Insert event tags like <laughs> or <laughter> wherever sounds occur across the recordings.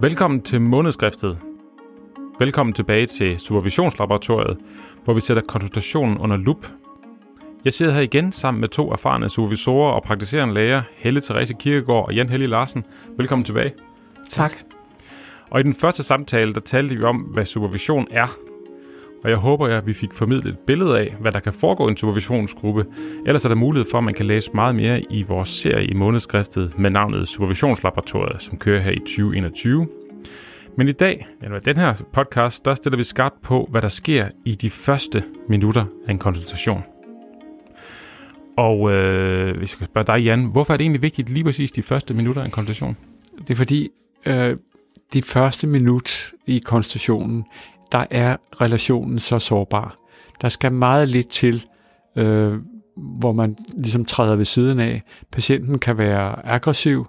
Velkommen til månedskriftet. Velkommen tilbage til Supervisionslaboratoriet, hvor vi sætter konsultationen under lup. Jeg sidder her igen sammen med to erfarne supervisorer og praktiserende læger, Helle Therese Kirkegaard og Jan Helge Larsen. Velkommen tilbage. Tak. Og i den første samtale, der talte vi om, hvad supervision er. Og jeg håber, at vi fik formidlet et billede af, hvad der kan foregå i en supervisionsgruppe. Ellers er der mulighed for, at man kan læse meget mere i vores serie i månedskriftet med navnet Supervisionslaboratoriet, som kører her i 2021. Men i dag, eller den her podcast, der stiller vi skarpt på, hvad der sker i de første minutter af en konsultation. Og øh, hvis jeg skal spørge dig, Jan, hvorfor er det egentlig vigtigt lige præcis de første minutter af en konsultation? Det er fordi, øh, de første minut i konsultationen, der er relationen så sårbar. Der skal meget lidt til, øh, hvor man ligesom træder ved siden af. Patienten kan være aggressiv,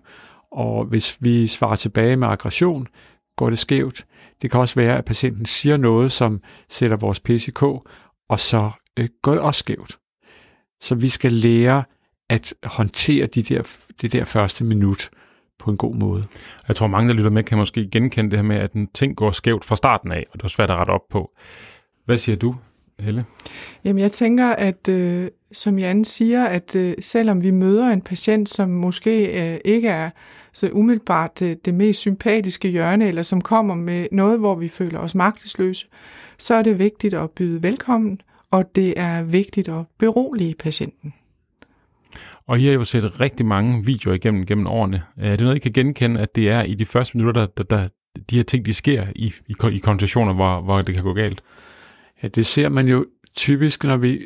og hvis vi svarer tilbage med aggression, går det skævt. Det kan også være, at patienten siger noget, som sætter vores PCK, og så øh, går det også skævt. Så vi skal lære at håndtere de der, det der første minut på en god måde. Jeg tror, mange, der lytter med, kan måske genkende det her med, at en ting går skævt fra starten af, og det er svært at rette op på. Hvad siger du, Helle? Jamen, jeg tænker, at øh, som Jan siger, at øh, selvom vi møder en patient, som måske øh, ikke er så umiddelbart det, det mest sympatiske hjørne, eller som kommer med noget, hvor vi føler os magtesløse, så er det vigtigt at byde velkommen, og det er vigtigt at berolige patienten. Og I har jo set rigtig mange videoer igennem gennem årene. Øh, er det noget, I kan genkende, at det er i de første minutter, der, der, der de her ting, de sker i, i, i konversationer, hvor, hvor det kan gå galt? Ja, det ser man jo typisk, når vi,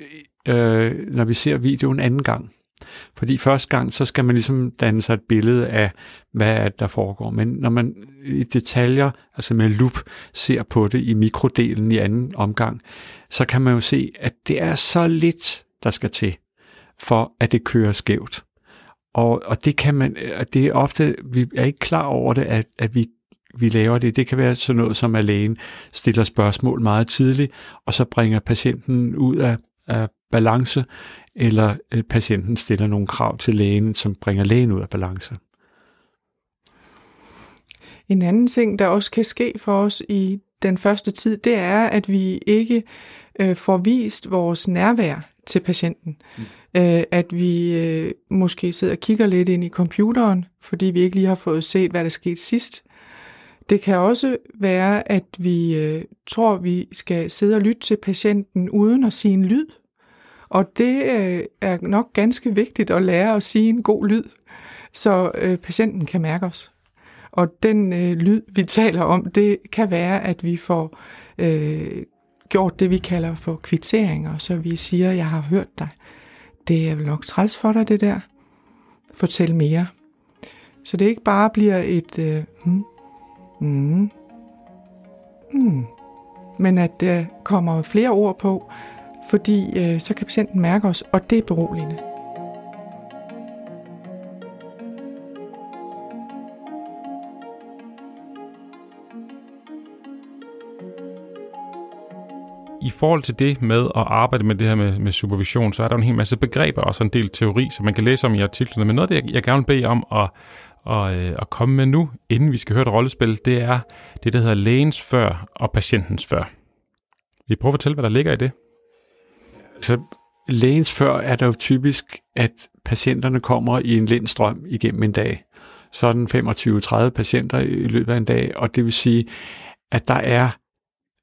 øh, når vi ser videoen anden gang. Fordi første gang, så skal man ligesom danne sig et billede af, hvad er der foregår. Men når man i detaljer, altså med lup, ser på det i mikrodelen i anden omgang, så kan man jo se, at det er så lidt, der skal til, for at det kører skævt. Og, og det kan man, øh, det er ofte, vi er ikke klar over det, at, at vi vi laver det. Det kan være sådan noget som, at lægen stiller spørgsmål meget tidligt, og så bringer patienten ud af, af balance, eller øh, patienten stiller nogle krav til lægen, som bringer lægen ud af balance. En anden ting, der også kan ske for os i den første tid, det er, at vi ikke øh, får vist vores nærvær til patienten. Mm. Øh, at vi øh, måske sidder og kigger lidt ind i computeren, fordi vi ikke lige har fået set, hvad der skete sidst. Det kan også være, at vi øh, tror, vi skal sidde og lytte til patienten uden at sige en lyd. Og det øh, er nok ganske vigtigt at lære at sige en god lyd, så øh, patienten kan mærke os. Og den øh, lyd, vi taler om, det kan være, at vi får øh, gjort det, vi kalder for kvitteringer, så vi siger, jeg har hørt dig. Det er vel nok træls for dig, det der. Fortæl mere. Så det ikke bare bliver et øh, hmm, hmm, hmm, men at der kommer flere ord på, fordi øh, så kan patienten mærke os, og det er beroligende. Forhold til det med at arbejde med det her med, med supervision, så er der en hel masse begreber og en del teori, som man kan læse om i artiklerne. Men noget af det, jeg, jeg gerne vil bede om at, at, øh, at komme med nu, inden vi skal høre et rollespil, det er det, der hedder lægens før og patientens før. Vi prøver at fortælle, hvad der ligger i det? Så lægens før er det jo typisk, at patienterne kommer i en lindstrøm igennem en dag. Sådan 25-30 patienter i løbet af en dag, og det vil sige, at der er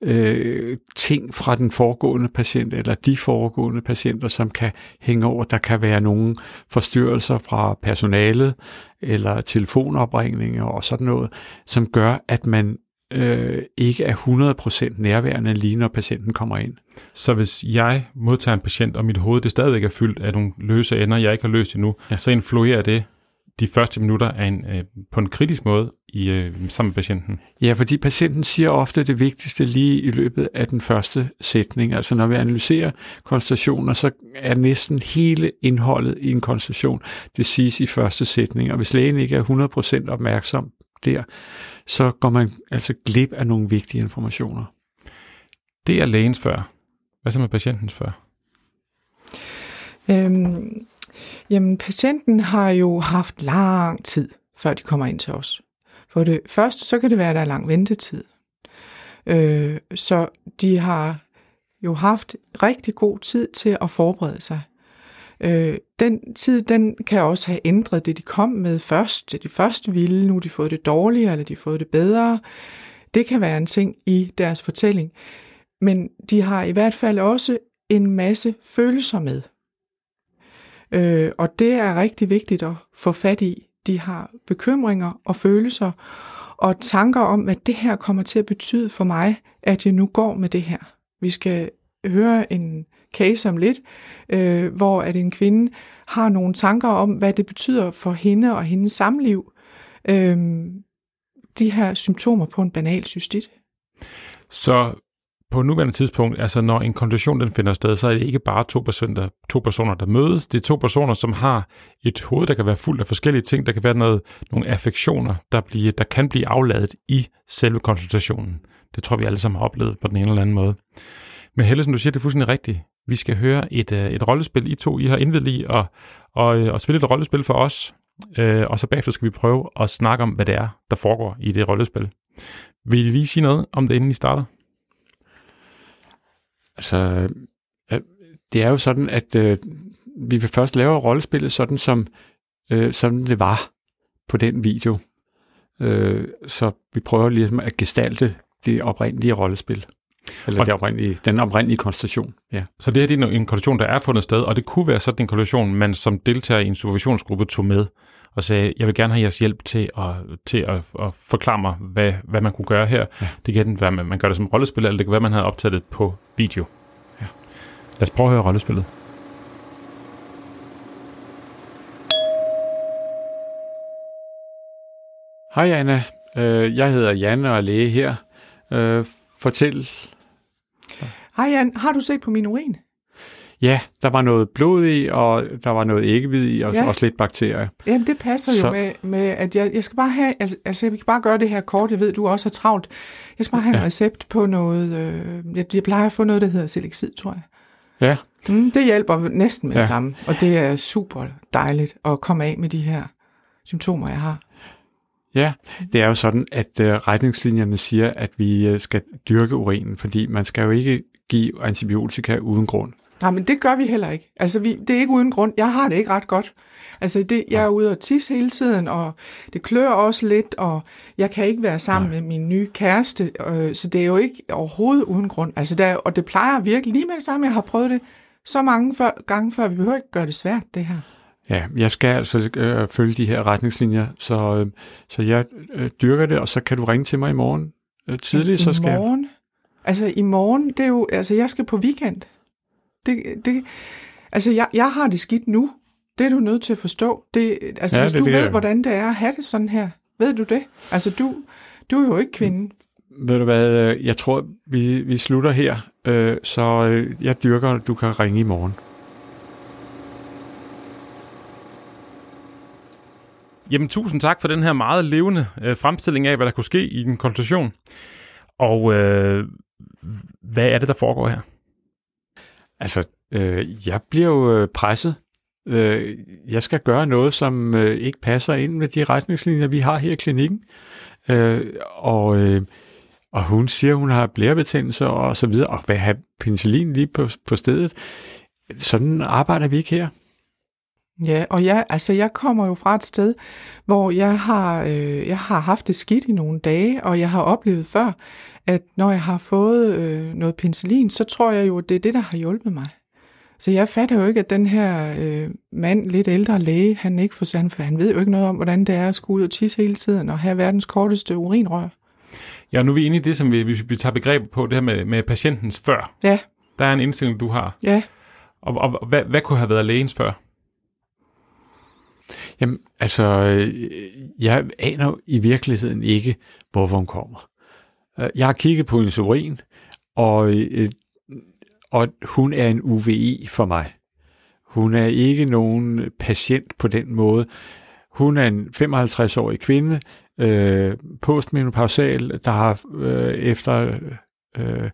øh, ting fra den foregående patient, eller de foregående patienter, som kan hænge over. Der kan være nogle forstyrrelser fra personalet, eller telefonopringninger og sådan noget, som gør, at man øh, ikke er 100% nærværende lige når patienten kommer ind. Så hvis jeg modtager en patient, og mit hoved det stadigvæk er fyldt af nogle løse ender, jeg ikke har løst endnu, ja. så influerer det de første minutter af en, øh, på en kritisk måde i, øh, sammen med patienten. Ja, fordi patienten siger ofte det vigtigste lige i løbet af den første sætning. Altså når vi analyserer konstallationer, så er næsten hele indholdet i en konstellation, det siges i første sætning. Og hvis lægen ikke er 100% opmærksom der, så går man altså glip af nogle vigtige informationer. Det er lægens før. Hvad så med patientens før? Øhm, Jamen, patienten har jo haft lang tid, før de kommer ind til os. For det første, så kan det være, at der er lang ventetid. Øh, så de har jo haft rigtig god tid til at forberede sig. Øh, den tid, den kan også have ændret det, de kom med først. Det de først ville, nu har de fået det dårligere, eller de har fået det bedre. Det kan være en ting i deres fortælling. Men de har i hvert fald også en masse følelser med. Øh, og det er rigtig vigtigt at få fat i. De har bekymringer og følelser og tanker om, hvad det her kommer til at betyde for mig, at jeg nu går med det her. Vi skal høre en case om lidt, øh, hvor at en kvinde har nogle tanker om, hvad det betyder for hende og hendes samliv, øh, de her symptomer på en banal cystit. Så på nuværende tidspunkt, altså når en konsultation den finder sted, så er det ikke bare to personer, to personer, der mødes. Det er to personer, som har et hoved, der kan være fuldt af forskellige ting. Der kan være noget, nogle affektioner, der, bliver, der kan blive afladet i selve konsultationen. Det tror vi alle sammen har oplevet på den ene eller anden måde. Men Helle, som du siger, det er fuldstændig rigtigt. Vi skal høre et, øh, et rollespil, I to I har indvidet i, og, og, øh, og spille et rollespil for os. Øh, og så bagefter skal vi prøve at snakke om, hvad det er, der foregår i det rollespil. Vil I lige sige noget om det, inden I starter? Altså, det er jo sådan, at øh, vi vil først lave rollespillet sådan, som øh, sådan det var på den video. Øh, så vi prøver ligesom at gestalte det oprindelige rollespil. Eller og, det oprindelige, den oprindelige konstellation. Ja. Så det her det er en konstellation, der er fundet sted, og det kunne være sådan en konstellation, man som deltager i en supervisionsgruppe tog med og sagde, jeg vil gerne have jeres hjælp til at, til at, at forklare mig, hvad, hvad man kunne gøre her. Ja. Det kan være, man gør det som rollespil, eller det kan være, man havde optaget det på video. Ja. Lad os prøve at høre rollespillet. Hej Anna, øh, jeg hedder Jan og er læge her. Øh, fortæl. Hej Jan, har du set på min urin? Ja, der var noget blod i, og der var noget æggehvid i, og ja. også lidt bakterier. Jamen, det passer så... jo med, med, at jeg, jeg skal bare have, altså, jeg kan bare gøre det her kort, jeg ved, du også har travlt. Jeg skal bare have ja. en recept på noget, øh, jeg, jeg plejer at få noget, der hedder Selexid, tror jeg. Ja. Mm, det hjælper næsten med ja. det samme, og det er super dejligt at komme af med de her symptomer, jeg har. Ja, det er jo sådan, at uh, retningslinjerne siger, at vi uh, skal dyrke urinen, fordi man skal jo ikke give antibiotika uden grund. Nej, men det gør vi heller ikke. Altså, vi, det er ikke uden grund. Jeg har det ikke ret godt. Altså, det, jeg er ude og tisse hele tiden, og det klør også lidt, og jeg kan ikke være sammen Nej. med min nye kæreste, øh, så det er jo ikke overhovedet uden grund. Altså, der, og det plejer virkelig lige med det samme. Jeg har prøvet det så mange før, gange før. Vi behøver ikke gøre det svært, det her. Ja, jeg skal altså øh, følge de her retningslinjer, så, øh, så jeg øh, dyrker det, og så kan du ringe til mig i morgen øh, tidligt, I så skal morgen? Altså i morgen, det er jo, altså jeg skal på weekend. Det, det, altså, jeg, jeg har det skidt nu. Det er du nødt til at forstå. Det, altså, ja, hvis det du ved, jeg. hvordan det er at have det sådan her, ved du det? Altså, du, du er jo ikke kvinde. Ved du hvad, øh, jeg tror, vi, vi slutter her, øh, så øh, jeg dyrker, du kan ringe i morgen. Jamen, tusind tak for den her meget levende øh, fremstilling af, hvad der kunne ske i en konsultation. Og øh, hvad er det, der foregår her? Altså, øh, jeg bliver jo øh, presset. Øh, jeg skal gøre noget, som øh, ikke passer ind med de retningslinjer, vi har her i klinikken. Øh, og, øh, og hun siger, hun har blærebetændelse og så videre, og vil have penicillin lige på, på stedet. Sådan arbejder vi ikke her. Ja, og jeg, altså jeg kommer jo fra et sted, hvor jeg har, øh, jeg har haft det skidt i nogle dage, og jeg har oplevet før, at når jeg har fået øh, noget penicillin, så tror jeg jo, at det er det, der har hjulpet mig. Så jeg fatter jo ikke, at den her øh, mand, lidt ældre læge, han ikke får for han ved jo ikke noget om, hvordan det er at skulle ud og tisse hele tiden og have verdens korteste urinrør. Ja, nu er vi inde i det, som vi, vi tager begreb på, det her med, med patientens før. Ja. Der er en indstilling, du har. Ja. Og, og, og hvad, hvad kunne have været lægens før? Jamen, altså, øh, jeg aner i virkeligheden ikke, hvorfor hun kommer. Øh, jeg har kigget på hendes urin, og, øh, og hun er en UVI for mig. Hun er ikke nogen patient på den måde. Hun er en 55-årig kvinde, øh, postmenopausal, der har øh, efter øh,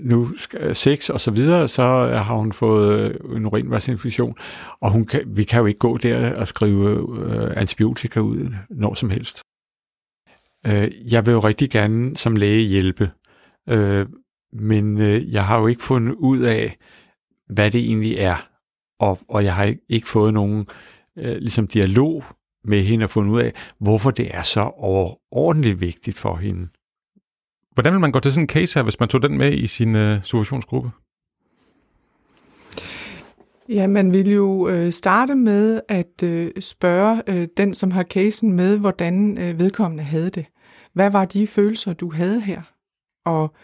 nu øh, sex og så videre, så har hun fået en urinvejsinfektion, og hun kan, vi kan jo ikke gå der og skrive øh, antibiotika ud når som helst. Øh, jeg vil jo rigtig gerne som læge hjælpe, øh, men øh, jeg har jo ikke fundet ud af, hvad det egentlig er, og, og jeg har ikke fået nogen øh, ligesom dialog med hende og fundet ud af, hvorfor det er så overordentligt vigtigt for hende. Hvordan vil man gå til sådan en case her, hvis man tog den med i sin øh, supervisionsgruppe? Ja, man vil jo øh, starte med at øh, spørge øh, den, som har casen med, hvordan øh, vedkommende havde det. Hvad var de følelser, du havde her? Og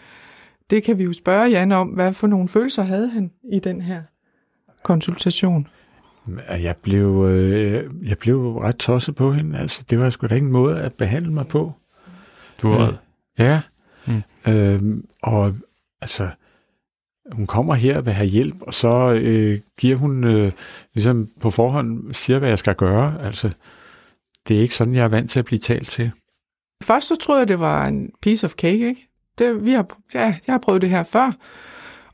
det kan vi jo spørge Jan om, hvad for nogle følelser havde han i den her konsultation? Jeg blev, øh, jeg blev ret tosset på hende. Altså, det var sgu da ikke en måde at behandle mig på. Du var Ja. Mm. Øhm, og altså, hun kommer her og vil have hjælp, og så øh, giver hun øh, ligesom på forhånd, siger, hvad jeg skal gøre. Altså, det er ikke sådan, jeg er vant til at blive talt til. Først så troede jeg, det var en piece of cake, ikke? Det, vi har, ja, jeg har prøvet det her før,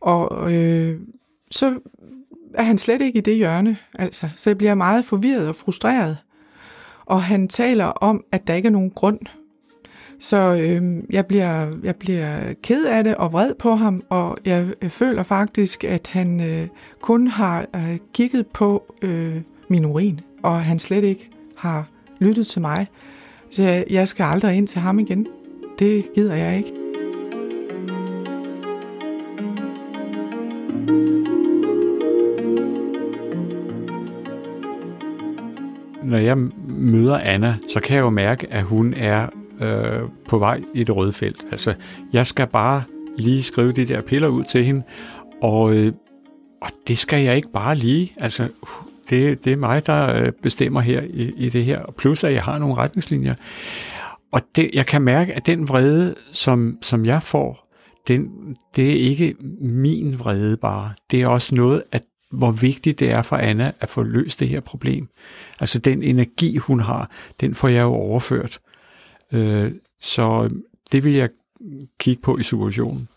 og øh, så er han slet ikke i det hjørne, altså. Så jeg bliver meget forvirret og frustreret. Og han taler om, at der ikke er nogen grund. Så øh, jeg, bliver, jeg bliver ked af det og vred på ham, og jeg føler faktisk, at han øh, kun har øh, kigget på øh, min urin, og han slet ikke har lyttet til mig. Så jeg, jeg skal aldrig ind til ham igen. Det gider jeg ikke. når jeg møder Anna, så kan jeg jo mærke, at hun er øh, på vej i det røde felt. Altså, jeg skal bare lige skrive de der piller ud til hende, og, øh, og det skal jeg ikke bare lige. Altså, det, det er mig, der øh, bestemmer her i, i det her. Plus, at jeg har nogle retningslinjer. Og det, jeg kan mærke, at den vrede, som, som jeg får, den, det er ikke min vrede bare. Det er også noget, at hvor vigtigt det er for Anna at få løst det her problem. Altså den energi, hun har, den får jeg jo overført. Øh, så øhm, det vil jeg kigge på i situationen.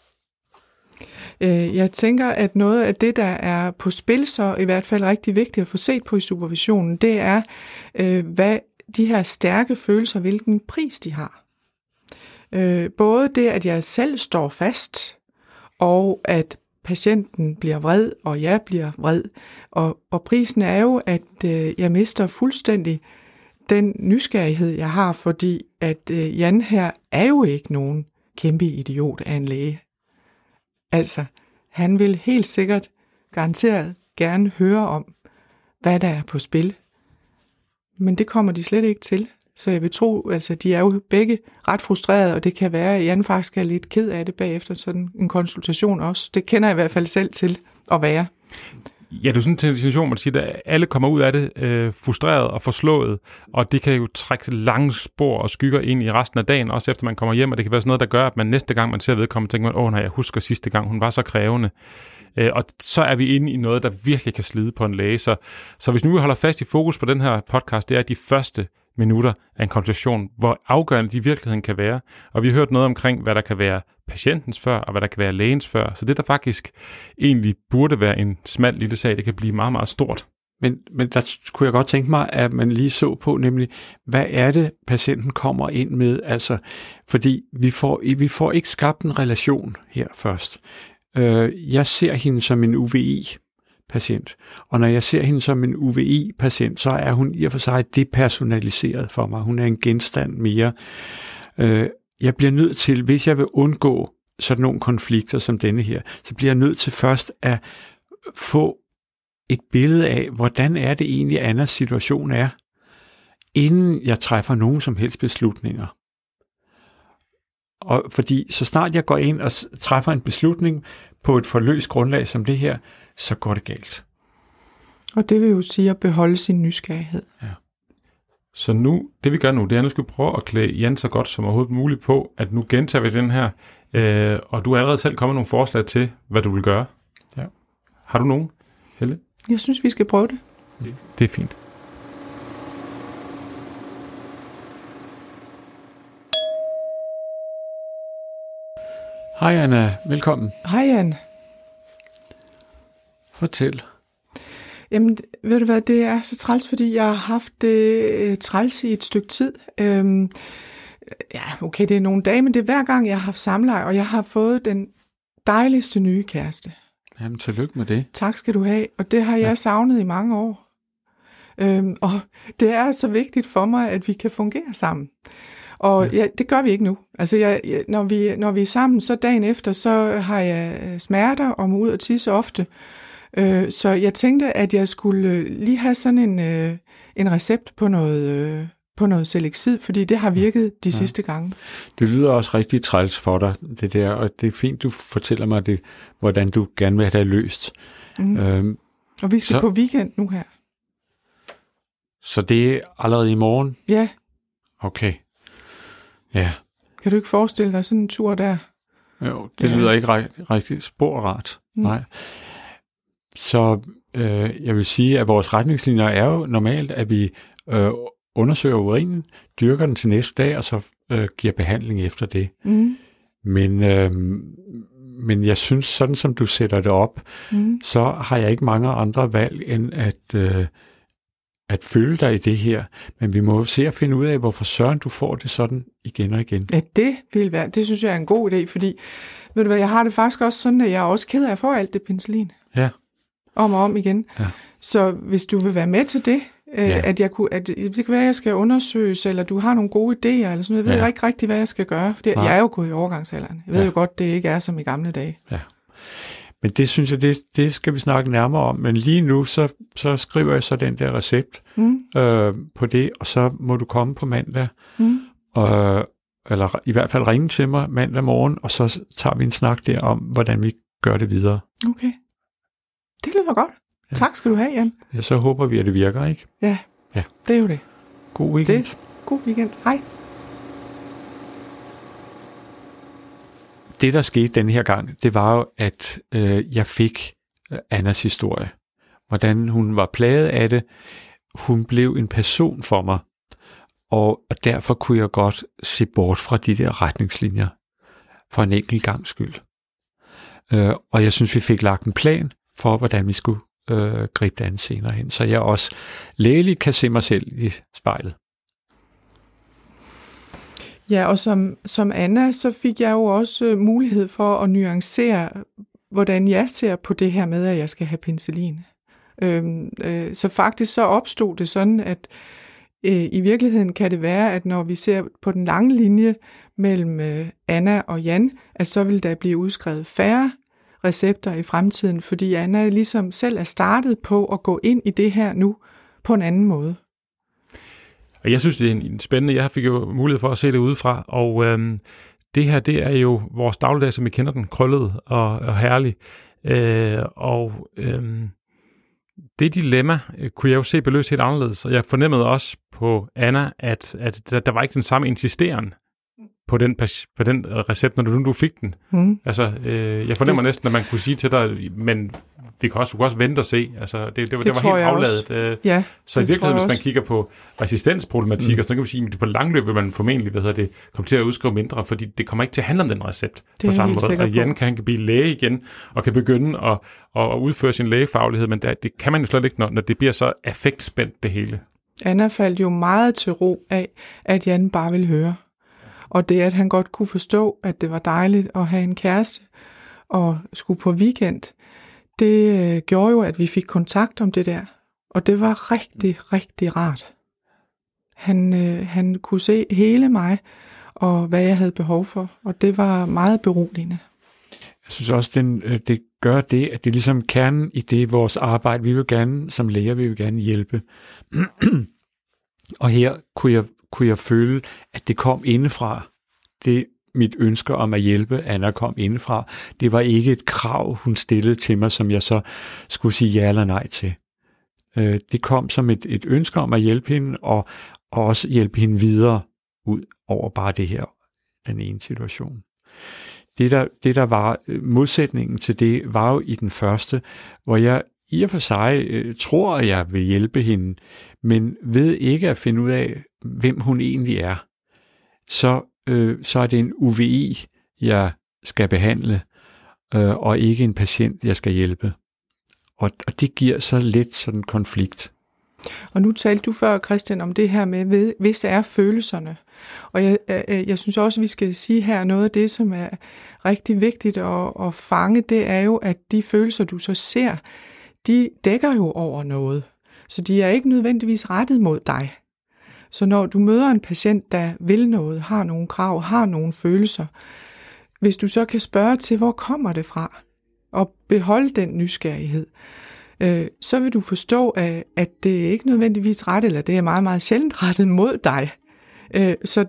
Øh, jeg tænker, at noget af det, der er på spil, så i hvert fald rigtig vigtigt at få set på i supervisionen, det er, øh, hvad de her stærke følelser, hvilken pris de har. Øh, både det, at jeg selv står fast, og at patienten bliver vred, og jeg bliver vred. Og, og prisen er jo, at jeg mister fuldstændig den nysgerrighed, jeg har, fordi at øh, Jan her er jo ikke nogen kæmpe idiot af en læge. Altså, han vil helt sikkert garanteret gerne høre om, hvad der er på spil. Men det kommer de slet ikke til. Så jeg vil tro, altså de er jo begge ret frustrerede, og det kan være, at Jan faktisk er lidt ked af det bagefter sådan en konsultation også. Det kender jeg i hvert fald selv til at være. Ja, det er sådan en situation, man siger, at alle kommer ud af det øh, frustreret og forslået, og det kan jo trække lange spor og skygger ind i resten af dagen, også efter man kommer hjem, og det kan være sådan noget, der gør, at man næste gang, man ser vedkommende, tænker man, åh nej, jeg husker sidste gang, hun var så krævende. Øh, og så er vi inde i noget, der virkelig kan slide på en læge. Så, så hvis nu vi holder fast i fokus på den her podcast, det er de første minutter af en konsultation, hvor afgørende de i virkeligheden kan være. Og vi har hørt noget omkring, hvad der kan være patientens før, og hvad der kan være lægens før. Så det, der faktisk egentlig burde være en smal lille sag, det kan blive meget, meget stort. Men, men der kunne jeg godt tænke mig, at man lige så på, nemlig, hvad er det, patienten kommer ind med? Altså, fordi vi får, vi får ikke skabt en relation her først. Øh, jeg ser hende som en UVI, patient. Og når jeg ser hende som en UVI-patient, så er hun i og for sig depersonaliseret for mig. Hun er en genstand mere. Øh, jeg bliver nødt til, hvis jeg vil undgå sådan nogle konflikter som denne her, så bliver jeg nødt til først at få et billede af, hvordan er det egentlig, Annas situation er, inden jeg træffer nogen som helst beslutninger. Og fordi så snart jeg går ind og træffer en beslutning på et forløst grundlag som det her, så går det galt. Og det vil jo sige at beholde sin nysgerrighed. Ja. Så nu, det vi gør nu, det er, at nu skal vi prøve at klæde Jan så godt som overhovedet muligt på, at nu gentager vi den her, øh, og du er allerede selv kommet nogle forslag til, hvad du vil gøre. Ja. Har du nogen, Helle? Jeg synes, vi skal prøve det. Det er fint. Hej Anna, velkommen. Hej Jan. Fortæl. Jamen, ved du hvad, det er så træls, fordi jeg har haft det øh, træls i et stykke tid. Øhm, ja, okay, det er nogle dage, men det er hver gang, jeg har haft samleje, og jeg har fået den dejligste nye kæreste. Jamen, tillykke med det. Tak skal du have, og det har jeg ja. savnet i mange år. Øhm, og det er så vigtigt for mig, at vi kan fungere sammen. Og ja. Det gør vi ikke nu. Altså, jeg, jeg, når, vi, når vi er sammen, så dagen efter, så har jeg øh, smerter og må ud og tisse ofte. Øh, så jeg tænkte, at jeg skulle øh, lige have sådan en, øh, en recept på noget, øh, på noget selexid, fordi det har virket de ja. sidste gange. Det lyder også rigtig træls for dig, det der, og det er fint, du fortæller mig, det, hvordan du gerne vil have det løst. Mm. Øhm, Og vi skal så- på weekend nu her. så det er allerede i morgen? Ja, Okay. Ja, kan du ikke forestille dig sådan en tur der? jo, det Ja. lyder ikke ri- rigtig sporret. Mm. Nej. Så øh, jeg vil sige, at vores retningslinjer er jo normalt, at vi øh, undersøger urinen, dyrker den til næste dag, og så øh, giver behandling efter det. Mm. Men, øh, men jeg synes, sådan som du sætter det op, Mm. så har jeg ikke mange andre valg end at, øh, at følge dig i det her. Men vi må jo se at finde ud af, hvorfor søren du får det sådan igen og igen. Ja, det vil være, det synes jeg er en god idé, fordi, ved du hvad, jeg har det faktisk også sådan, at jeg er også ked af at få alt det penicillin. Ja. Om og om igen. Ja. Så hvis du vil være med til det, øh, Ja. ja. at jeg kunne, at det kan være, at jeg skal undersøges, eller du har nogle gode idéer, eller sådan noget. Jeg ved Ja. ikke rigtig, hvad jeg skal gøre. Det, jeg er jo gået i overgangsalderen. Jeg ved Ja. jo godt, det ikke er som i gamle dage. Men det synes jeg, det, det skal vi snakke nærmere om. Men lige nu, så, så skriver jeg så den der recept Mm. øh, på det, og så må du komme på mandag, Mm. og, eller i hvert fald ringe til mig mandag morgen, og så tager vi en snak der om, hvordan vi gør det videre. Okay. Det lyder godt. Ja. Tak skal du have, Jan. Ja, så håber vi, at det virker, ikke? Ja, Ja. det er jo det. God weekend. Det. God weekend. Hej. det, der skete den her gang, det var jo, at øh, jeg fik øh, Annas historie. Hvordan hun var plaget af det. Hun blev en person for mig. Og, og derfor kunne jeg godt se bort fra de der retningslinjer. For en enkelt gang skyld. Øh, og jeg synes, vi fik lagt en plan for, hvordan vi skulle øh, gribe det an senere hen. Så jeg også lægeligt kan se mig selv i spejlet. Ja, og som, som Anna, så fik jeg jo også øh, mulighed for at nuancere, hvordan jeg ser på det her med, at jeg skal have penicillin. Øhm, øh, så faktisk så opstod det sådan, at øh, i virkeligheden kan det være, at når vi ser på den lange linje mellem øh, Anna og Jan, at så vil der blive udskrevet færre recepter i fremtiden, fordi Anna ligesom selv er startet på at gå ind i det her nu på en anden måde. Og jeg synes, det er en, spændende. Jeg fik jo mulighed for at se det udefra, og øhm, det her, det er jo vores dagligdag, som vi kender den, krøllet og, og herlig. Øh, og øhm, det dilemma øh, kunne jeg jo se beløst helt anderledes, og jeg fornemmede også på Anna, at, at der, der var ikke den samme insisteren på den, på den recept, når du, du fik den. Hmm. Altså, øh, jeg fornemmer Det- næsten, at man kunne sige til dig, men vi kan også, du kan også vente og se. Altså, det, det, var- det, Det var helt afladet. Øh, Ja, så i det virkeligheden, hvis man kigger på resistensproblematikker, mm. så kan man sige, at på langløb vil man formentlig hvad hedder det, komme til at udskrive mindre, fordi det kommer ikke til at handle om den recept er på samme måde. Og Jan kan, han kan blive læge igen, og kan begynde at, at, at udføre sin lægefaglighed, men det, det kan man jo slet ikke, når, når det bliver så affektspændt det hele. Anna faldt jo meget til ro af, at Jan bare ville høre. Og det, at han godt kunne forstå, at det var dejligt at have en kæreste og skulle på weekend, det øh, gjorde jo, at vi fik kontakt om det der. Og det var rigtig, rigtig rart. Han, øh, han kunne se hele mig, og hvad jeg havde behov for, og det var meget beroligende. Jeg synes også, den, øh, det gør det, at det er ligesom kernen i det vores arbejde. Vi vil gerne, som læger, vi vil gerne hjælpe. <clears throat> og her kunne jeg, kunne jeg føle, at det kom indefra. Det mit ønske om at hjælpe Anna kom indefra. Det var ikke et krav, hun stillede til mig, som jeg så skulle sige ja eller nej til. Øh, Det kom som et, et ønske om at hjælpe hende, og, og også hjælpe hende videre ud over bare det her, den ene situation. Det der, det der var øh, modsætningen til det, var jo i den første, hvor jeg i og for sig øh, tror, at jeg vil hjælpe hende, men ved ikke at finde ud af, hvem hun egentlig er, så, øh, så er det en UVI, jeg skal behandle, øh, og ikke en patient, jeg skal hjælpe. Og, og det giver så lidt sådan konflikt. Og nu talte du før, Christian, om det her med, hvis er følelserne. Og jeg, jeg, jeg synes også, vi skal sige her noget af det, som er rigtig vigtigt at, at fange, det er jo, at de følelser, du så ser, de dækker jo over noget. Så de er ikke nødvendigvis rettet mod dig. Så når du møder en patient, der vil noget, har nogle krav, har nogle følelser, hvis du så kan spørge til, hvor kommer det fra, og beholde den nysgerrighed, øh, så vil du forstå, at, at det er ikke nødvendigvis ret, eller det er meget, meget sjældent <laughs> rettet mod dig. Øh, så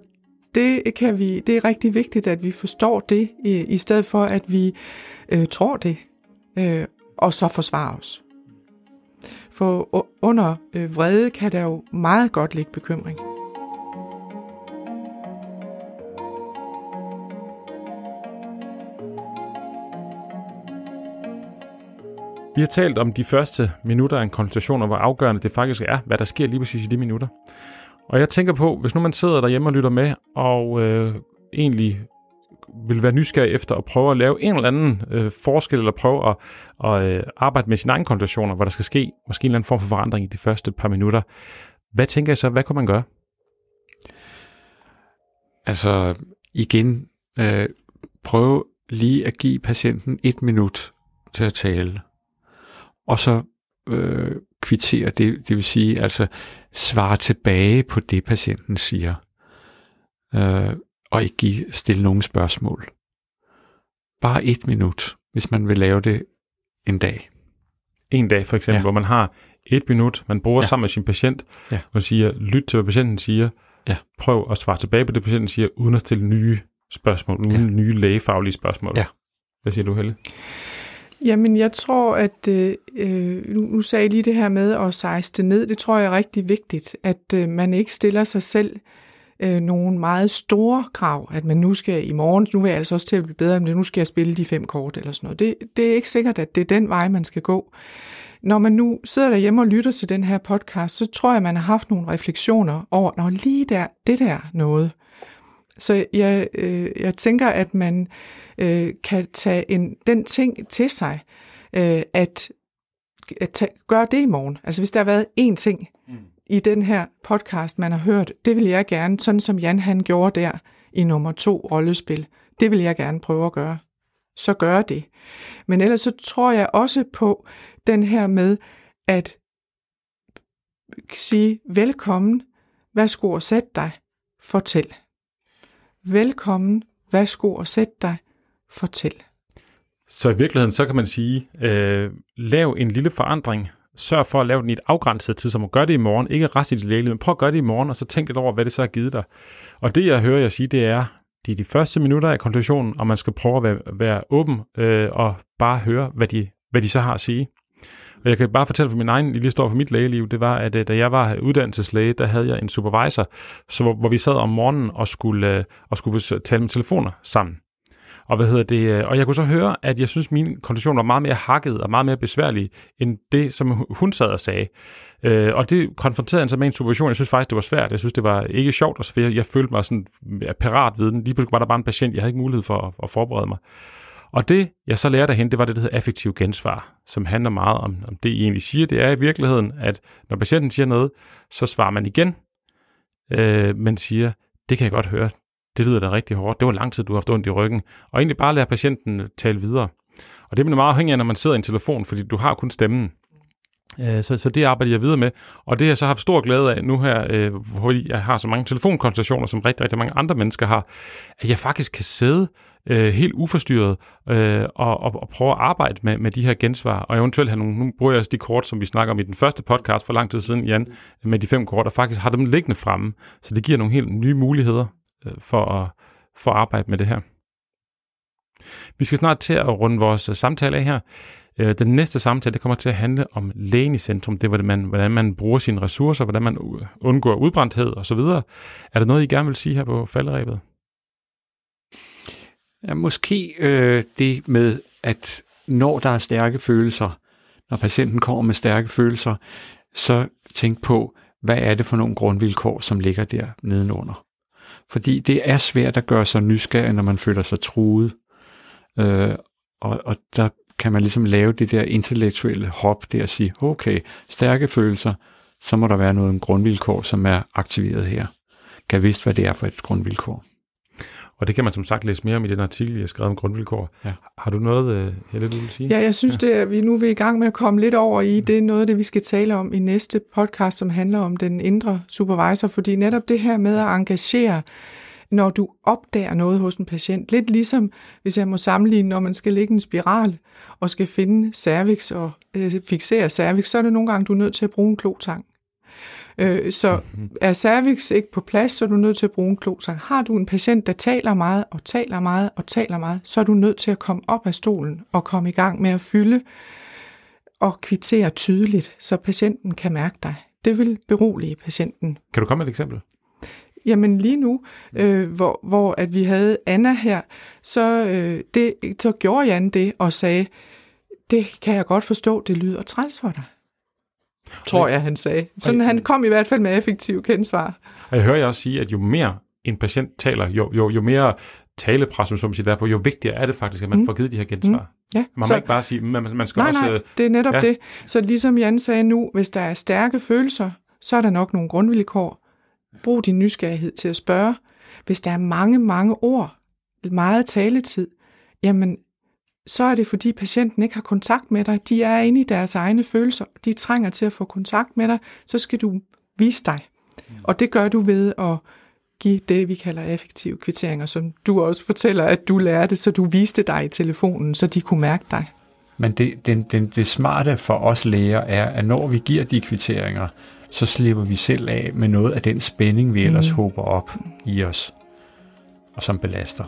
det, kan vi, det er rigtig vigtigt, at vi forstår det, i, i stedet for, at vi øh, tror det, øh, og så forsvarer os. For under øh, vrede kan der jo meget godt ligge bekymring. Vi har talt om de første minutter af en konsultation, og hvor afgørende det faktisk er, hvad der sker lige præcis i de minutter. Og jeg tænker på, hvis nu man sidder derhjemme og lytter med, og øh, egentlig vil være nysgerrig efter at prøve at lave en eller anden øh, forskel, eller prøve at, at øh, arbejde med sine egne konsultationer, hvor der skal ske måske en eller anden form for forandring i de første par minutter. Hvad tænker jeg så, hvad kunne man gøre? Altså igen, øh, prøv lige at give patienten et minut til at tale og så øh, kvittere det, det vil sige altså svare tilbage på det, patienten siger, øh, og ikke give, stille nogen spørgsmål. Bare et minut, hvis man vil lave det en dag. En dag for eksempel, ja. hvor man har et minut, man bruger ja. sammen med sin patient, ja. man siger, lyt til, hvad patienten siger, ja. prøv at svare tilbage på det, patienten siger, uden at stille nye spørgsmål, uden ja. nye lægefaglige spørgsmål. Ja. Hvad siger du, Helle? Jamen, jeg tror, at øh, øh, nu, nu sagde jeg lige det her med at sejste ned. Det tror jeg er rigtig vigtigt, at øh, man ikke stiller sig selv øh, Øh, nogle meget store krav, at man nu skal i morgen, nu vil jeg altså også til at blive bedre, men nu skal jeg spille de fem kort eller sådan noget. Det, det er ikke sikkert, at det er den vej, man skal gå. Når man nu sidder derhjemme og lytter til den her podcast, så tror jeg, man har haft nogle refleksioner over, når lige der, det der noget. Så jeg, øh, jeg tænker, at man øh, kan tage en, den ting til sig, øh, at, at tage, gøre det i morgen. Altså hvis der har været én ting mm i den her podcast, man har hørt, det vil jeg gerne, sådan som Jan han gjorde der i nummer to rollespil, det vil jeg gerne prøve at gøre. Så gør det. Men ellers så tror jeg også på den her med at sige velkommen, værsgo og sæt dig, fortæl. Velkommen, værsgo og sæt dig, fortæl. Så i virkeligheden, så kan man sige, øh, lav en lille forandring. Sørg for at lave den i et afgrænset tid, som gør det i morgen. Ikke resten i dit lægeliv, men prøv at gøre det i morgen, og så tænk lidt over, hvad det så har givet dig. Og det, jeg hører jer sige, det er, det er de første minutter af konsultationen, og man skal prøve at være, være åben øh, og bare høre, hvad de, hvad de så har at sige. Og jeg kan bare fortælle for min egen lille historie for mit lægeliv, det var, at øh, da jeg var uddannelseslæge, der havde jeg en supervisor, så, hvor, hvor vi sad om morgenen og skulle, øh, og skulle tale med telefoner sammen. Og, hvad hedder det, øh, og jeg kunne så høre, at jeg synes, at min kondition var meget mere hakket og meget mere besværlig, end det, som hun sad og sagde. Øh, og det konfronterede han sig med en situation, jeg synes faktisk, det var svært. Jeg synes, det var ikke sjovt, og jeg, jeg følte mig sådan parat ved den. Lige pludselig var der bare en patient, jeg havde ikke mulighed for at, at forberede mig. Og det, jeg så lærte af hende, det var det, der hedder affektiv gensvar, som handler meget om, om det, I egentlig siger. Det er i virkeligheden, at når patienten siger noget, så svarer man igen, øh, men siger, det kan jeg godt høre, det lyder da rigtig hårdt, det var lang tid, du har haft ondt i ryggen. Og egentlig bare lade patienten tale videre. Og det er meget afhængigt af, når man sidder i en telefon, fordi du har kun stemmen. Øh, så, så det arbejder jeg videre med, og det har jeg så haft stor glæde af nu her, øh, hvor jeg har så mange telefonkonsultationer, som rigtig, rigtig mange andre mennesker har, at jeg faktisk kan sidde øh, helt uforstyrret øh, og, og, og prøve at arbejde med, med de her gensvar, og eventuelt have nogle, nu bruger jeg også de kort, som vi snakker om i den første podcast for lang tid siden, Jan, med de fem kort, og faktisk har dem liggende fremme, så det giver nogle helt nye muligheder Øh, for, at, for at arbejde med det her. Vi skal snart til at runde vores øh, samtale af her. Øh, den næste samtale det kommer til at handle om lægen i centrum. Det er, hvordan man, hvordan man bruger sine ressourcer, hvordan man undgår udbrændthed osv. Er der noget, I gerne vil sige her på falderæbet? Ja, måske øh, det med, at når der er stærke følelser, når patienten kommer med stærke følelser, så tænk på, hvad er det for nogle grundvilkår, som ligger der nedenunder. Fordi det er svært at gøre sig nysgerrig, når man føler sig truet. Øh, og, og der kan man ligesom lave det der intellektuelle hop der og sige, okay, stærke følelser, så må der være noget en grundvilkår, som er aktiveret her. Kan vidst, hvad det er for et grundvilkår. Og det kan man som sagt læse mere om i den artikel, jeg har skrevet om grundvilkår. Ja. Har du noget, øh, Helle, du vil sige? Ja, jeg synes, ja. det er, vi nu er i gang med at komme lidt over i. Det er noget af det, vi skal tale om i næste podcast, som handler om den indre supervisor, fordi netop det her med at engagere når du opdager noget hos en patient. Lidt ligesom, hvis jeg må sammenligne, når man skal lægge en spiral og skal finde cervix og øh, fixere cervix, så er det nogle gange, du er nødt til at bruge en klotang. Øh, så mhm. er cervix ikke på plads, så er du nødt til at bruge en klotang. Har du en patient, der taler meget og taler meget og taler meget, så er du nødt til at komme op af stolen og komme i gang med at fylde og kvittere tydeligt, så patienten kan mærke dig. Det vil berolige patienten. Kan du komme med et eksempel? Jamen lige nu, øh, hvor, hvor at vi havde Anna her, så, øh, det, så gjorde Jan det og sagde, det kan jeg godt forstå, det lyder træls for dig. Tror jeg, han sagde. Så han kom i hvert fald med effektiv kendsvar. Og jeg hører jeg også sige, at jo mere en patient taler, jo, jo, jo mere talepres, som siger der på, jo vigtigere er det faktisk, at man mm. får givet de her gensvar. Mm. Ja, man må så, ikke bare sige, man, man skal nej, også... Nej, det er netop ja. det. Så ligesom Jan sagde nu, hvis der er stærke følelser, så er der nok nogle grundvilkår. Brug din nysgerrighed til at spørge. Hvis der er mange, mange ord, meget taletid, jamen, så er det fordi patienten ikke har kontakt med dig. De er inde i deres egne følelser. De trænger til at få kontakt med dig. Så skal du vise dig. Og det gør du ved at give det, vi kalder effektive kvitteringer, som du også fortæller, at du lærte, så du viste dig i telefonen, så de kunne mærke dig. Men det, det, det, det smarte for os læger er, at når vi giver de kvitteringer, så slipper vi selv af med noget af den spænding, vi ellers mm. håber op i os, og som belaster.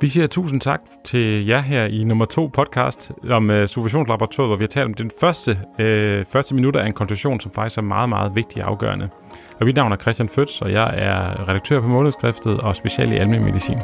Vi siger tusind tak til jer her i nummer to podcast om uh, Supervisionslaboratoriet, hvor vi har talt om den første, uh, første minutter af en konstitution, som faktisk er meget, meget vigtig og afgørende. Og mit navn er Christian Føds, og jeg er redaktør på månedskriftet og special i almindelig medicin.